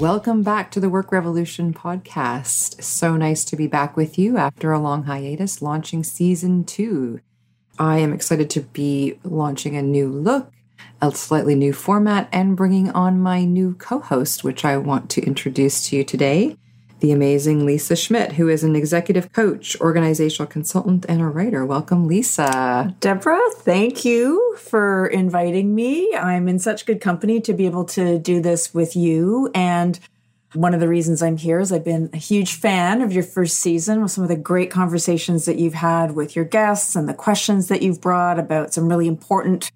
Welcome back to the Work Revolution podcast. So nice to be back with you after a long hiatus, launching season two. I am excited to be launching a new look, a slightly new format, and bringing on my new co host, which I want to introduce to you today the amazing Lisa Schmidt, who is an executive coach, organizational consultant, and a writer. Welcome, Lisa. Deborah, thank you for inviting me. I'm in such good company to be able to do this with you. And one of the reasons I'm here is I've been a huge fan of your first season with some of the great conversations that you've had with your guests and the questions that you've brought about some really important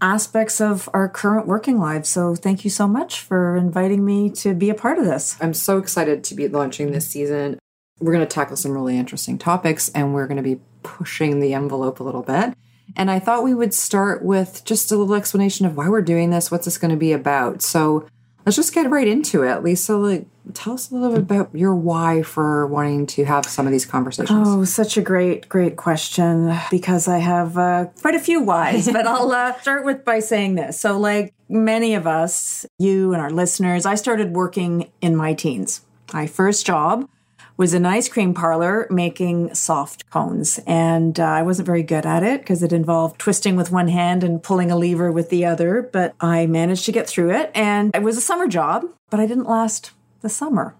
aspects of our current working lives. So thank you so much for inviting me to be a part of this. I'm so excited to be launching this season. We're going to tackle some really interesting topics and we're going to be pushing the envelope a little bit. And I thought we would start with just a little explanation of why we're doing this, what's this going to be about. So let's just get right into it. Lisa, like, tell us a little bit about your why for wanting to have some of these conversations. Oh, such a great, great question because I have uh, quite a few whys, but I'll uh, start with by saying this. So, like many of us, you and our listeners, I started working in my teens. My first job was an ice cream parlor making soft cones. And uh, I wasn't very good at it because it involved twisting with one hand and pulling a lever with the other. But I managed to get through it. And it was a summer job, but I didn't last the summer.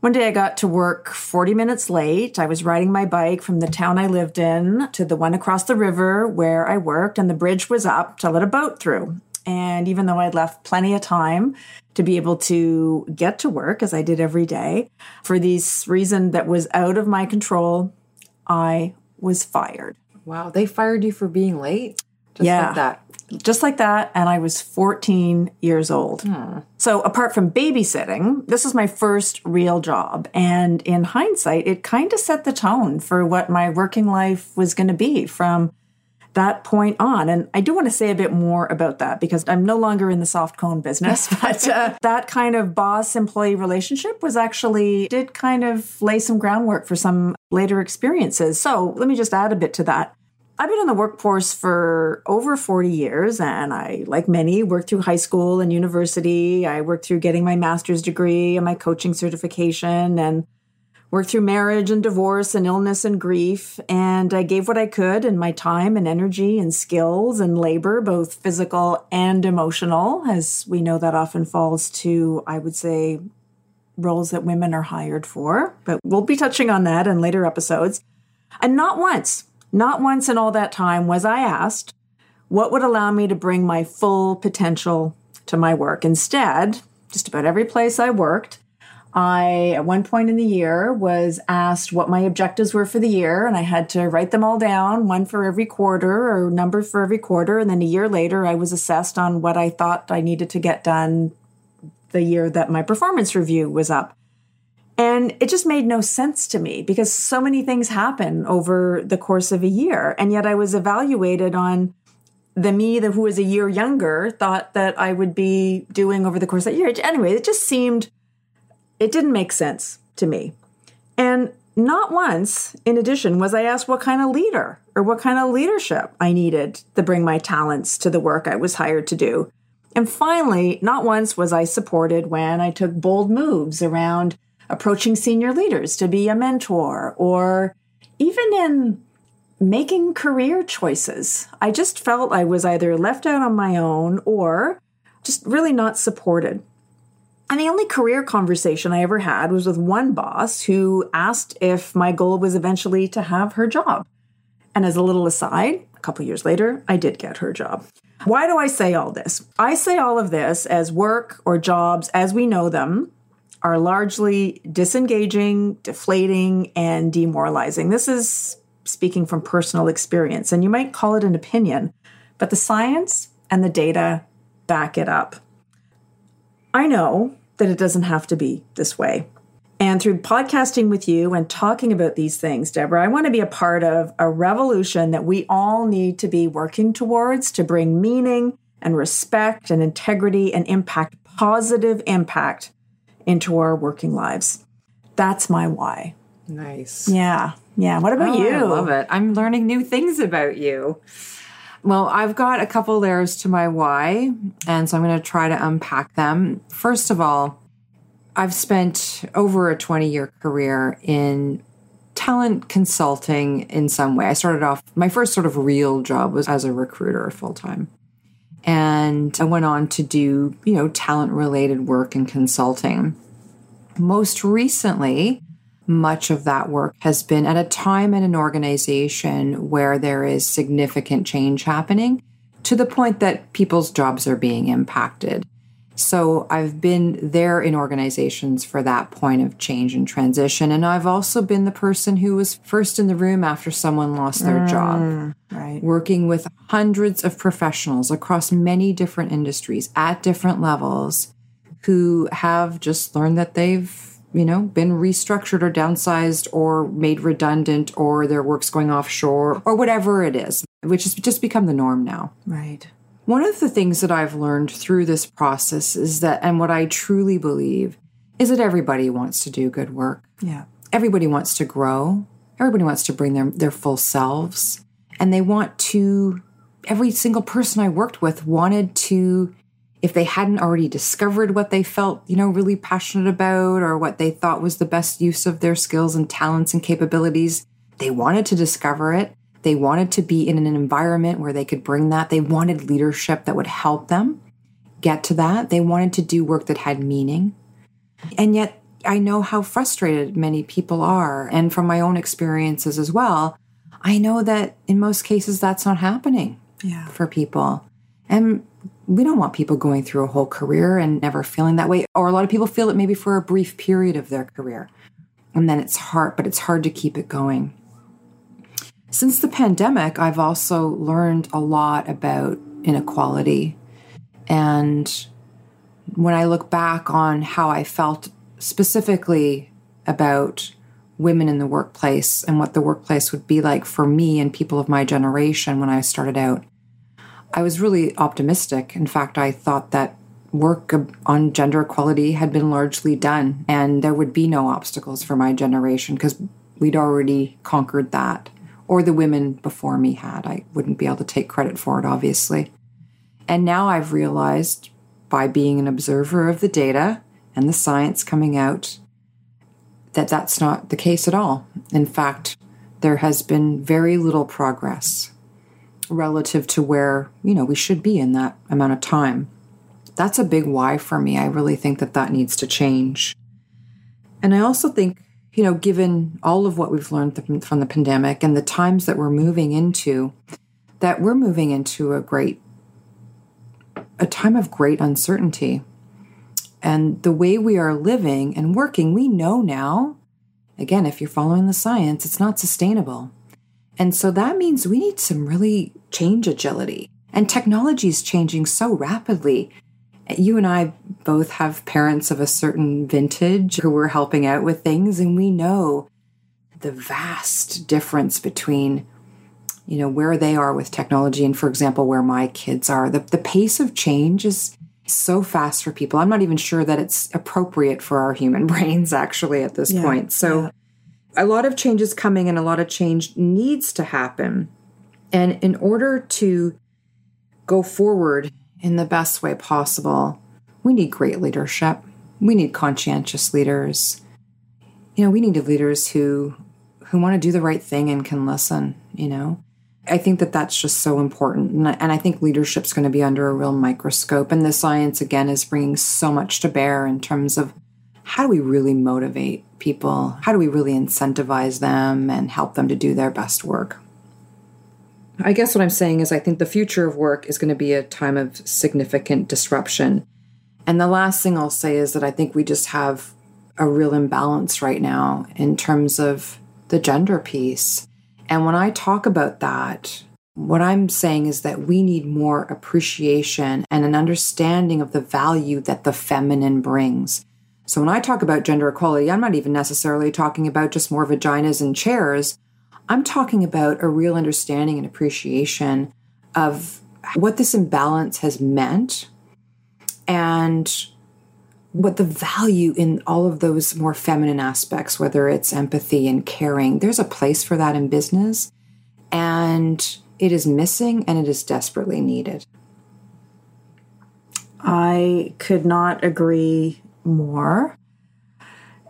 One day I got to work 40 minutes late. I was riding my bike from the town I lived in to the one across the river where I worked, and the bridge was up to let a boat through. And even though I'd left plenty of time to be able to get to work as I did every day, for this reason that was out of my control, I was fired. Wow, they fired you for being late? Just yeah. like that. Just like that. And I was 14 years old. Hmm. So, apart from babysitting, this was my first real job. And in hindsight, it kind of set the tone for what my working life was going to be from that point on. And I do want to say a bit more about that because I'm no longer in the soft cone business, but uh, that kind of boss employee relationship was actually did kind of lay some groundwork for some later experiences. So let me just add a bit to that. I've been in the workforce for over 40 years, and I, like many, worked through high school and university. I worked through getting my master's degree and my coaching certification and worked through marriage and divorce and illness and grief. And I gave what I could in my time and energy and skills and labor, both physical and emotional, as we know that often falls to, I would say, roles that women are hired for. But we'll be touching on that in later episodes. And not once, not once in all that time was I asked what would allow me to bring my full potential to my work. Instead, just about every place I worked, I, at one point in the year, was asked what my objectives were for the year, and I had to write them all down, one for every quarter or number for every quarter. And then a year later, I was assessed on what I thought I needed to get done the year that my performance review was up. And it just made no sense to me because so many things happen over the course of a year. And yet I was evaluated on the me that who was a year younger thought that I would be doing over the course of that year. Anyway, it just seemed it didn't make sense to me. And not once, in addition, was I asked what kind of leader or what kind of leadership I needed to bring my talents to the work I was hired to do. And finally, not once was I supported when I took bold moves around approaching senior leaders to be a mentor or even in making career choices. I just felt I was either left out on my own or just really not supported. And the only career conversation I ever had was with one boss who asked if my goal was eventually to have her job. And as a little aside, a couple years later, I did get her job. Why do I say all this? I say all of this as work or jobs as we know them are largely disengaging, deflating, and demoralizing. This is speaking from personal experience, and you might call it an opinion, but the science and the data back it up. I know that it doesn't have to be this way. And through podcasting with you and talking about these things, Deborah, I want to be a part of a revolution that we all need to be working towards to bring meaning and respect and integrity and impact, positive impact into our working lives. That's my why. Nice. Yeah. Yeah. What about oh, you? I love it. I'm learning new things about you. Well, I've got a couple layers to my why, and so I'm going to try to unpack them. First of all, I've spent over a 20 year career in talent consulting in some way. I started off, my first sort of real job was as a recruiter full time. And I went on to do, you know, talent related work and consulting. Most recently, much of that work has been at a time in an organization where there is significant change happening to the point that people's jobs are being impacted. So I've been there in organizations for that point of change and transition. And I've also been the person who was first in the room after someone lost their mm, job. Right. Working with hundreds of professionals across many different industries at different levels who have just learned that they've you know, been restructured or downsized or made redundant or their work's going offshore or whatever it is, which has just become the norm now. Right. One of the things that I've learned through this process is that, and what I truly believe, is that everybody wants to do good work. Yeah. Everybody wants to grow. Everybody wants to bring their, their full selves. And they want to, every single person I worked with wanted to if they hadn't already discovered what they felt, you know, really passionate about or what they thought was the best use of their skills and talents and capabilities, they wanted to discover it. They wanted to be in an environment where they could bring that. They wanted leadership that would help them get to that. They wanted to do work that had meaning. And yet, I know how frustrated many people are. And from my own experiences as well, I know that in most cases that's not happening yeah. for people. And we don't want people going through a whole career and never feeling that way. Or a lot of people feel it maybe for a brief period of their career. And then it's hard, but it's hard to keep it going. Since the pandemic, I've also learned a lot about inequality. And when I look back on how I felt specifically about women in the workplace and what the workplace would be like for me and people of my generation when I started out, I was really optimistic. In fact, I thought that work on gender equality had been largely done and there would be no obstacles for my generation because we'd already conquered that. Or the women before me had. I wouldn't be able to take credit for it, obviously. And now I've realized by being an observer of the data and the science coming out that that's not the case at all. In fact, there has been very little progress relative to where, you know, we should be in that amount of time. That's a big why for me. I really think that that needs to change. And I also think, you know, given all of what we've learned from the pandemic and the times that we're moving into, that we're moving into a great, a time of great uncertainty. And the way we are living and working, we know now, again, if you're following the science, it's not sustainable. And so that means we need some really change agility. And technology is changing so rapidly. You and I both have parents of a certain vintage who we're helping out with things, and we know the vast difference between you know where they are with technology and for example where my kids are the, the pace of change is so fast for people i'm not even sure that it's appropriate for our human brains actually at this yeah, point so yeah a lot of change is coming and a lot of change needs to happen. And in order to go forward in the best way possible, we need great leadership. We need conscientious leaders. You know, we need leaders who who want to do the right thing and can listen, you know. I think that that's just so important. And I, and I think leadership's going to be under a real microscope. And the science, again, is bringing so much to bear in terms of how do we really motivate people? How do we really incentivize them and help them to do their best work? I guess what I'm saying is, I think the future of work is going to be a time of significant disruption. And the last thing I'll say is that I think we just have a real imbalance right now in terms of the gender piece. And when I talk about that, what I'm saying is that we need more appreciation and an understanding of the value that the feminine brings. So when I talk about gender equality, I'm not even necessarily talking about just more vaginas and chairs. I'm talking about a real understanding and appreciation of what this imbalance has meant and what the value in all of those more feminine aspects, whether it's empathy and caring, there's a place for that in business. And it is missing and it is desperately needed. I could not agree more.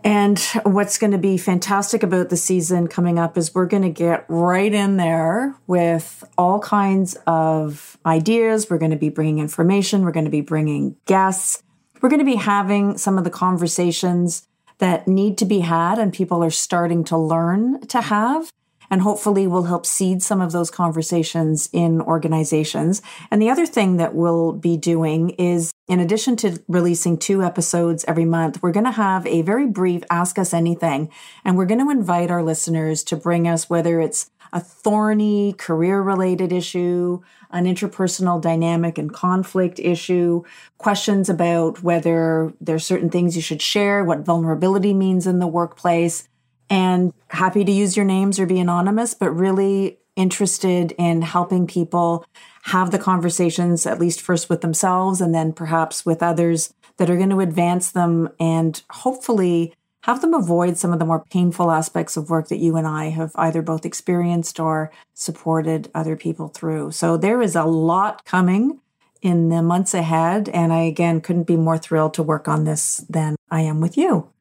And what's going to be fantastic about the season coming up is we're going to get right in there with all kinds of ideas. We're going to be bringing information. We're going to be bringing guests. We're going to be having some of the conversations that need to be had and people are starting to learn to have and hopefully will help seed some of those conversations in organizations. And the other thing that we'll be doing is, in addition to releasing two episodes every month, we're going to have a very brief Ask Us Anything. And we're going to invite our listeners to bring us whether it's a thorny career related issue, an interpersonal dynamic and conflict issue, questions about whether there's certain things you should share, what vulnerability means in the workplace, and happy to use your names or be anonymous, but really interested in helping people have the conversations, at least first with themselves and then perhaps with others that are going to advance them and hopefully have them avoid some of the more painful aspects of work that you and I have either both experienced or supported other people through. So there is a lot coming in the months ahead. And I, again, couldn't be more thrilled to work on this than I am with you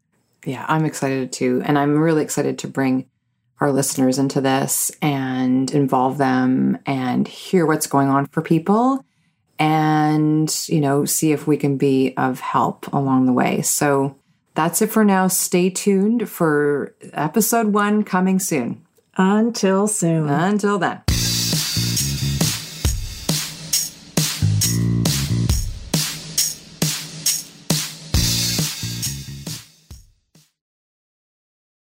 yeah, I'm excited too. And I'm really excited to bring our listeners into this and involve them and hear what's going on for people and, you know, see if we can be of help along the way. So that's it for now. Stay tuned for episode one coming soon. Until soon. Until then.